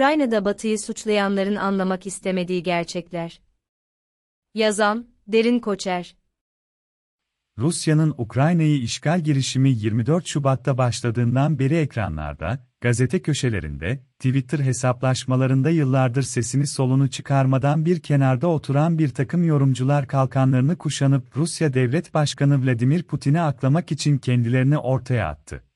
Ukrayna'da Batı'yı suçlayanların anlamak istemediği gerçekler. Yazan, Derin Koçer Rusya'nın Ukrayna'yı işgal girişimi 24 Şubat'ta başladığından beri ekranlarda, gazete köşelerinde, Twitter hesaplaşmalarında yıllardır sesini solunu çıkarmadan bir kenarda oturan bir takım yorumcular kalkanlarını kuşanıp Rusya Devlet Başkanı Vladimir Putin'i aklamak için kendilerini ortaya attı.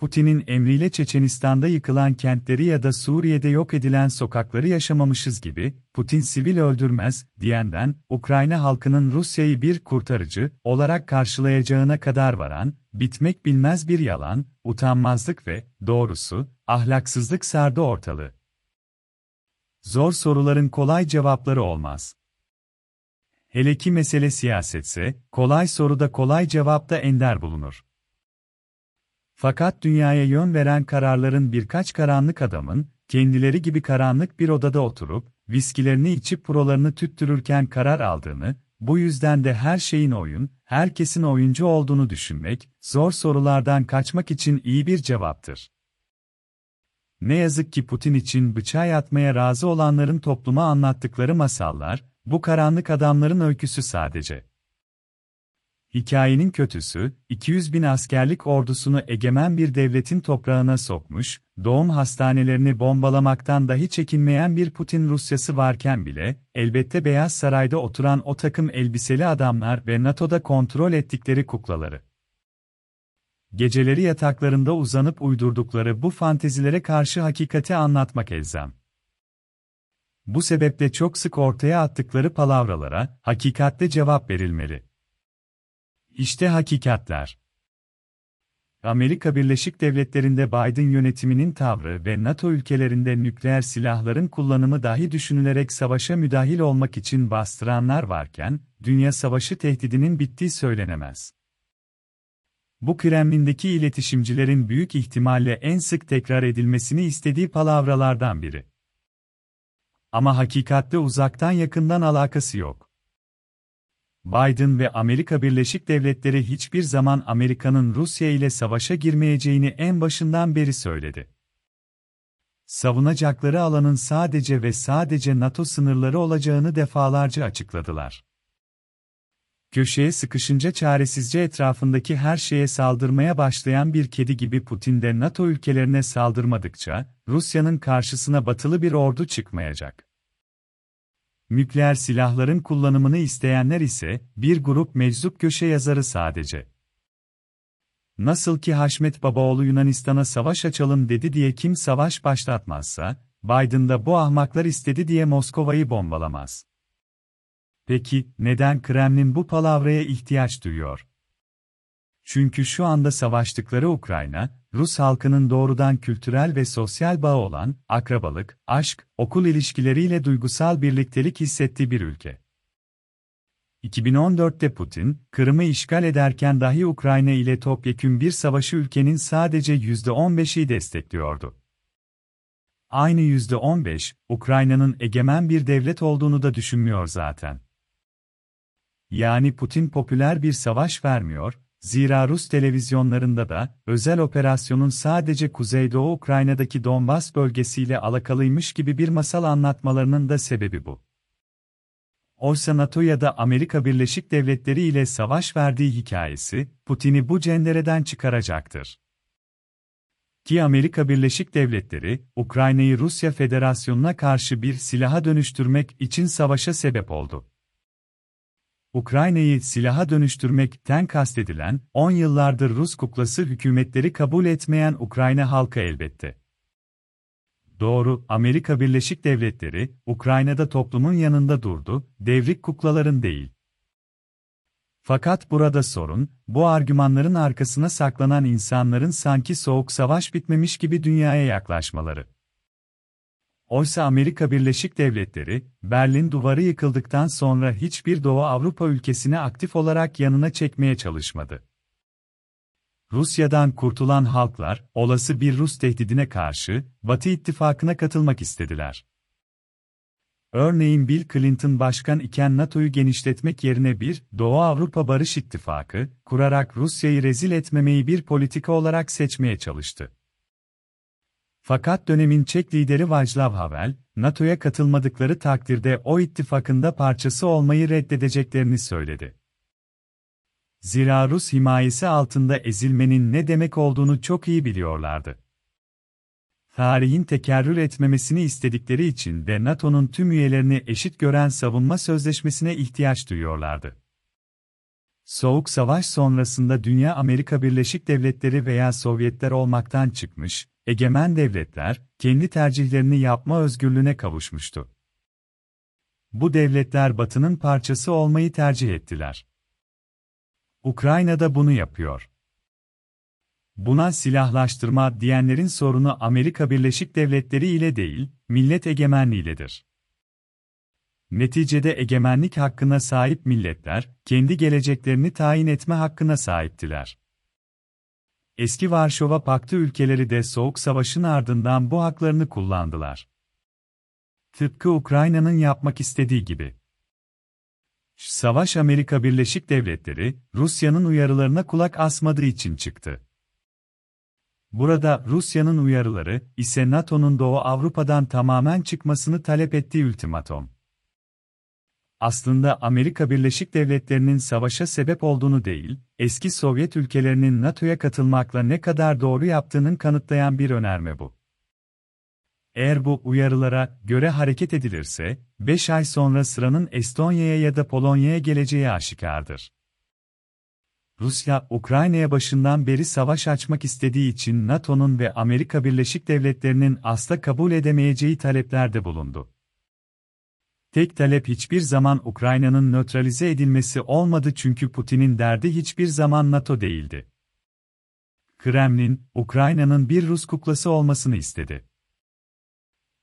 Putin'in emriyle Çeçenistan'da yıkılan kentleri ya da Suriye'de yok edilen sokakları yaşamamışız gibi, Putin sivil öldürmez, diyenden, Ukrayna halkının Rusya'yı bir kurtarıcı olarak karşılayacağına kadar varan, bitmek bilmez bir yalan, utanmazlık ve, doğrusu, ahlaksızlık sardı ortalığı. Zor soruların kolay cevapları olmaz. Hele ki mesele siyasetse, kolay soruda kolay cevapta ender bulunur. Fakat dünyaya yön veren kararların birkaç karanlık adamın, kendileri gibi karanlık bir odada oturup, viskilerini içip prolarını tüttürürken karar aldığını, bu yüzden de her şeyin oyun, herkesin oyuncu olduğunu düşünmek, zor sorulardan kaçmak için iyi bir cevaptır. Ne yazık ki Putin için bıçağa yatmaya razı olanların topluma anlattıkları masallar, bu karanlık adamların öyküsü sadece. Hikayenin kötüsü, 200 bin askerlik ordusunu egemen bir devletin toprağına sokmuş, doğum hastanelerini bombalamaktan dahi çekinmeyen bir Putin Rusyası varken bile, elbette Beyaz Saray'da oturan o takım elbiseli adamlar ve NATO'da kontrol ettikleri kuklaları. Geceleri yataklarında uzanıp uydurdukları bu fantezilere karşı hakikati anlatmak elzem. Bu sebeple çok sık ortaya attıkları palavralara, hakikatle cevap verilmeli. İşte hakikatler. Amerika Birleşik Devletleri'nde Biden yönetiminin tavrı ve NATO ülkelerinde nükleer silahların kullanımı dahi düşünülerek savaşa müdahil olmak için bastıranlar varken, dünya savaşı tehdidinin bittiği söylenemez. Bu Kremlin'deki iletişimcilerin büyük ihtimalle en sık tekrar edilmesini istediği palavralardan biri. Ama hakikatte uzaktan yakından alakası yok. Biden ve Amerika Birleşik Devletleri hiçbir zaman Amerika'nın Rusya ile savaşa girmeyeceğini en başından beri söyledi. Savunacakları alanın sadece ve sadece NATO sınırları olacağını defalarca açıkladılar. Köşeye sıkışınca çaresizce etrafındaki her şeye saldırmaya başlayan bir kedi gibi Putin de NATO ülkelerine saldırmadıkça, Rusya'nın karşısına batılı bir ordu çıkmayacak. Nükleer silahların kullanımını isteyenler ise bir grup meczup köşe yazarı sadece. Nasıl ki Haşmet Babaoğlu Yunanistan'a savaş açalım dedi diye kim savaş başlatmazsa, Biden da bu ahmaklar istedi diye Moskova'yı bombalamaz. Peki, neden Kremlin bu palavraya ihtiyaç duyuyor? Çünkü şu anda savaştıkları Ukrayna, Rus halkının doğrudan kültürel ve sosyal bağı olan, akrabalık, aşk, okul ilişkileriyle duygusal birliktelik hissettiği bir ülke. 2014'te Putin, Kırım'ı işgal ederken dahi Ukrayna ile topyekün bir savaşı ülkenin sadece %15'i destekliyordu. Aynı %15, Ukrayna'nın egemen bir devlet olduğunu da düşünmüyor zaten. Yani Putin popüler bir savaş vermiyor, Zira Rus televizyonlarında da, özel operasyonun sadece Kuzeydoğu Ukrayna'daki Donbas bölgesiyle alakalıymış gibi bir masal anlatmalarının da sebebi bu. Oysa NATO ya da Amerika Birleşik Devletleri ile savaş verdiği hikayesi, Putin'i bu cendereden çıkaracaktır. Ki Amerika Birleşik Devletleri, Ukrayna'yı Rusya Federasyonu'na karşı bir silaha dönüştürmek için savaşa sebep oldu. Ukrayna'yı silaha dönüştürmekten kastedilen, 10 yıllardır Rus kuklası hükümetleri kabul etmeyen Ukrayna halkı elbette. Doğru, Amerika Birleşik Devletleri, Ukrayna'da toplumun yanında durdu, devrik kuklaların değil. Fakat burada sorun, bu argümanların arkasına saklanan insanların sanki soğuk savaş bitmemiş gibi dünyaya yaklaşmaları. Oysa Amerika Birleşik Devletleri, Berlin duvarı yıkıldıktan sonra hiçbir Doğu Avrupa ülkesini aktif olarak yanına çekmeye çalışmadı. Rusya'dan kurtulan halklar, olası bir Rus tehdidine karşı, Batı ittifakına katılmak istediler. Örneğin Bill Clinton başkan iken NATO'yu genişletmek yerine bir Doğu Avrupa Barış İttifakı kurarak Rusya'yı rezil etmemeyi bir politika olarak seçmeye çalıştı. Fakat dönemin Çek lideri Václav Havel, NATO'ya katılmadıkları takdirde o ittifakında parçası olmayı reddedeceklerini söyledi. Zira Rus himayesi altında ezilmenin ne demek olduğunu çok iyi biliyorlardı. Tarihin tekerrür etmemesini istedikleri için de NATO'nun tüm üyelerini eşit gören savunma sözleşmesine ihtiyaç duyuyorlardı. Soğuk Savaş sonrasında Dünya Amerika Birleşik Devletleri veya Sovyetler olmaktan çıkmış, egemen devletler, kendi tercihlerini yapma özgürlüğüne kavuşmuştu. Bu devletler Batı'nın parçası olmayı tercih ettiler. Ukrayna da bunu yapıyor. Buna silahlaştırma diyenlerin sorunu Amerika Birleşik Devletleri ile değil, millet egemenliğidir. Neticede egemenlik hakkına sahip milletler, kendi geleceklerini tayin etme hakkına sahiptiler. Eski Varşova Paktı ülkeleri de Soğuk Savaş'ın ardından bu haklarını kullandılar. Tıpkı Ukrayna'nın yapmak istediği gibi. Savaş Amerika Birleşik Devletleri, Rusya'nın uyarılarına kulak asmadığı için çıktı. Burada Rusya'nın uyarıları ise NATO'nun Doğu Avrupa'dan tamamen çıkmasını talep ettiği ultimatom. Aslında Amerika Birleşik Devletleri'nin savaşa sebep olduğunu değil, eski Sovyet ülkelerinin NATO'ya katılmakla ne kadar doğru yaptığının kanıtlayan bir önerme bu. Eğer bu uyarılara göre hareket edilirse, 5 ay sonra sıranın Estonya'ya ya da Polonya'ya geleceği aşikardır. Rusya, Ukrayna'ya başından beri savaş açmak istediği için NATO'nun ve Amerika Birleşik Devletleri'nin asla kabul edemeyeceği taleplerde bulundu. Tek talep hiçbir zaman Ukrayna'nın nötralize edilmesi olmadı çünkü Putin'in derdi hiçbir zaman NATO değildi. Kremlin, Ukrayna'nın bir Rus kuklası olmasını istedi.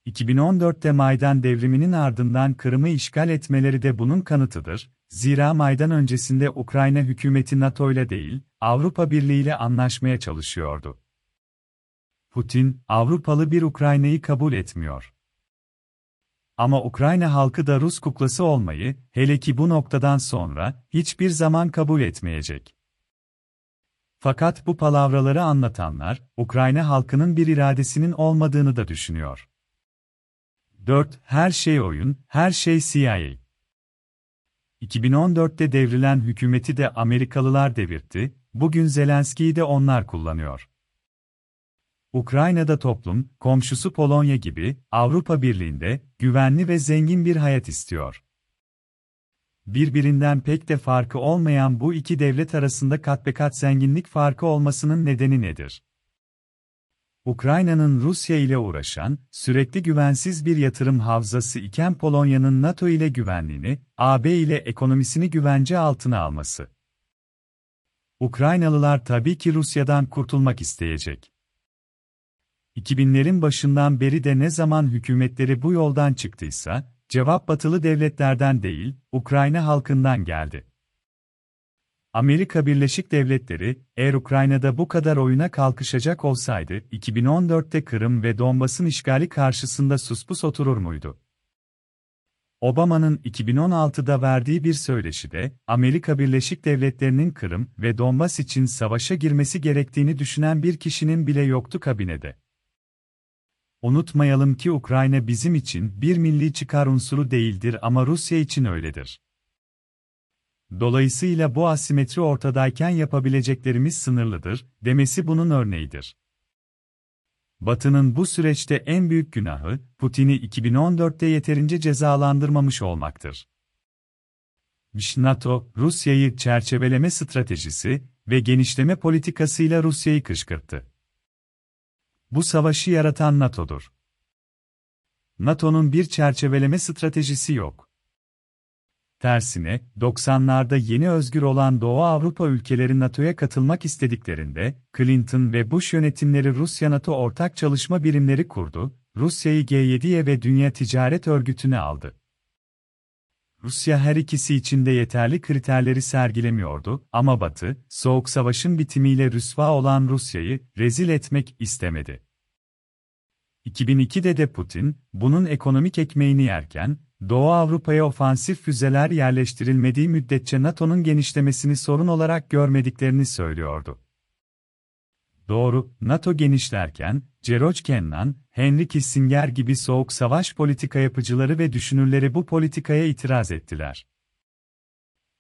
2014'te Maydan devriminin ardından Kırım'ı işgal etmeleri de bunun kanıtıdır, zira Maydan öncesinde Ukrayna hükümeti NATO ile değil, Avrupa Birliği ile anlaşmaya çalışıyordu. Putin, Avrupalı bir Ukrayna'yı kabul etmiyor. Ama Ukrayna halkı da Rus kuklası olmayı, hele ki bu noktadan sonra, hiçbir zaman kabul etmeyecek. Fakat bu palavraları anlatanlar, Ukrayna halkının bir iradesinin olmadığını da düşünüyor. 4. Her şey oyun, her şey CIA. 2014'te devrilen hükümeti de Amerikalılar devirtti, bugün Zelenski'yi de onlar kullanıyor. Ukrayna'da toplum, komşusu Polonya gibi, Avrupa Birliği'nde, güvenli ve zengin bir hayat istiyor. Birbirinden pek de farkı olmayan bu iki devlet arasında katbekat zenginlik farkı olmasının nedeni nedir? Ukrayna'nın Rusya ile uğraşan, sürekli güvensiz bir yatırım havzası iken Polonya'nın NATO ile güvenliğini, AB ile ekonomisini güvence altına alması. Ukraynalılar tabii ki Rusya'dan kurtulmak isteyecek. 2000'lerin başından beri de ne zaman hükümetleri bu yoldan çıktıysa, cevap batılı devletlerden değil, Ukrayna halkından geldi. Amerika Birleşik Devletleri, eğer Ukrayna'da bu kadar oyuna kalkışacak olsaydı, 2014'te Kırım ve Donbas'ın işgali karşısında suspus oturur muydu? Obama'nın 2016'da verdiği bir söyleşide, Amerika Birleşik Devletleri'nin Kırım ve Donbas için savaşa girmesi gerektiğini düşünen bir kişinin bile yoktu kabinede. Unutmayalım ki Ukrayna bizim için bir milli çıkar unsuru değildir ama Rusya için öyledir. Dolayısıyla bu asimetri ortadayken yapabileceklerimiz sınırlıdır, demesi bunun örneğidir. Batı'nın bu süreçte en büyük günahı, Putin'i 2014'te yeterince cezalandırmamış olmaktır. NATO, Rusya'yı çerçeveleme stratejisi ve genişleme politikasıyla Rusya'yı kışkırttı. Bu savaşı yaratan NATO'dur. NATO'nun bir çerçeveleme stratejisi yok. Tersine, 90'larda yeni özgür olan Doğu Avrupa ülkeleri NATO'ya katılmak istediklerinde, Clinton ve Bush yönetimleri Rusya-NATO ortak çalışma birimleri kurdu, Rusya'yı G7'ye ve Dünya Ticaret Örgütü'ne aldı. Rusya her ikisi için de yeterli kriterleri sergilemiyordu ama Batı, Soğuk Savaş'ın bitimiyle rüsva olan Rusya'yı rezil etmek istemedi. 2002'de de Putin, bunun ekonomik ekmeğini yerken, Doğu Avrupa'ya ofansif füzeler yerleştirilmediği müddetçe NATO'nun genişlemesini sorun olarak görmediklerini söylüyordu. Doğru, NATO genişlerken, George Kennan, Henry Kissinger gibi soğuk savaş politika yapıcıları ve düşünürleri bu politikaya itiraz ettiler.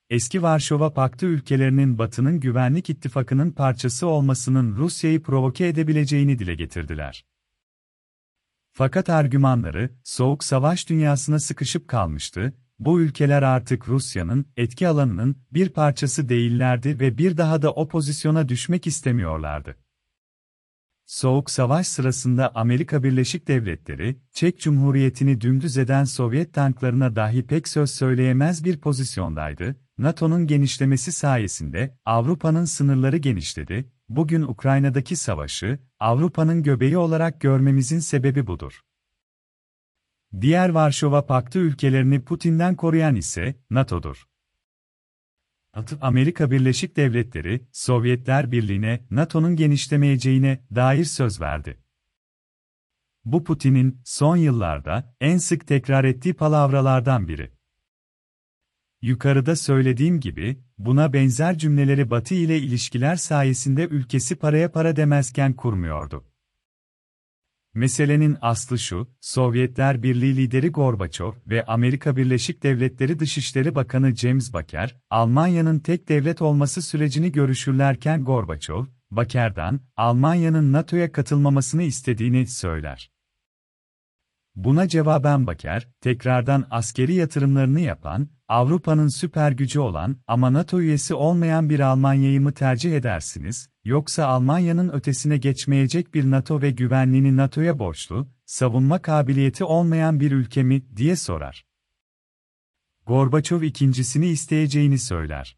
Eski Varşova Paktı ülkelerinin Batı'nın güvenlik ittifakının parçası olmasının Rusya'yı provoke edebileceğini dile getirdiler. Fakat argümanları, soğuk savaş dünyasına sıkışıp kalmıştı, bu ülkeler artık Rusya'nın etki alanının bir parçası değillerdi ve bir daha da o pozisyona düşmek istemiyorlardı. Soğuk Savaş sırasında Amerika Birleşik Devletleri, Çek Cumhuriyeti'ni dümdüz eden Sovyet tanklarına dahi pek söz söyleyemez bir pozisyondaydı. NATO'nun genişlemesi sayesinde Avrupa'nın sınırları genişledi. Bugün Ukrayna'daki savaşı Avrupa'nın göbeği olarak görmemizin sebebi budur. Diğer Varşova Paktı ülkelerini Putin'den koruyan ise NATO'dur. Amerika Birleşik Devletleri, Sovyetler Birliği'ne NATO'nun genişlemeyeceğine dair söz verdi. Bu Putin'in son yıllarda en sık tekrar ettiği palavralardan biri. Yukarıda söylediğim gibi, buna benzer cümleleri Batı ile ilişkiler sayesinde ülkesi paraya para demezken kurmuyordu. Meselenin aslı şu, Sovyetler Birliği lideri Gorbaçov ve Amerika Birleşik Devletleri Dışişleri Bakanı James Baker, Almanya'nın tek devlet olması sürecini görüşürlerken Gorbaçov, Baker'dan Almanya'nın NATO'ya katılmamasını istediğini söyler. Buna cevaben Baker, tekrardan askeri yatırımlarını yapan, Avrupa'nın süper gücü olan ama NATO üyesi olmayan bir Almanya'yı mı tercih edersiniz, yoksa Almanya'nın ötesine geçmeyecek bir NATO ve güvenliğini NATO'ya borçlu, savunma kabiliyeti olmayan bir ülke mi, diye sorar. Gorbaçov ikincisini isteyeceğini söyler.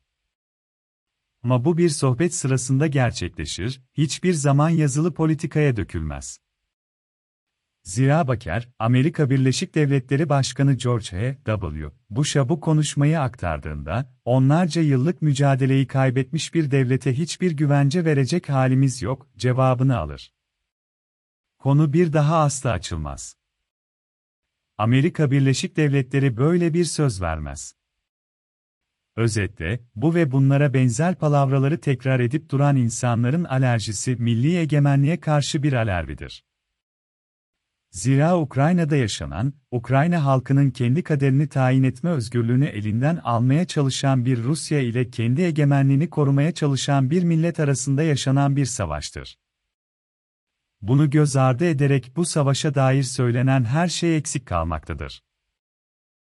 Ama bu bir sohbet sırasında gerçekleşir, hiçbir zaman yazılı politikaya dökülmez. Zira Baker, Amerika Birleşik Devletleri Başkanı George H.W. Bush'a bu konuşmayı aktardığında, onlarca yıllık mücadeleyi kaybetmiş bir devlete hiçbir güvence verecek halimiz yok, cevabını alır. Konu bir daha asla açılmaz. Amerika Birleşik Devletleri böyle bir söz vermez. Özetle, bu ve bunlara benzer palavraları tekrar edip duran insanların alerjisi milli egemenliğe karşı bir alervidir. Zira Ukrayna'da yaşanan, Ukrayna halkının kendi kaderini tayin etme özgürlüğünü elinden almaya çalışan bir Rusya ile kendi egemenliğini korumaya çalışan bir millet arasında yaşanan bir savaştır. Bunu göz ardı ederek bu savaşa dair söylenen her şey eksik kalmaktadır.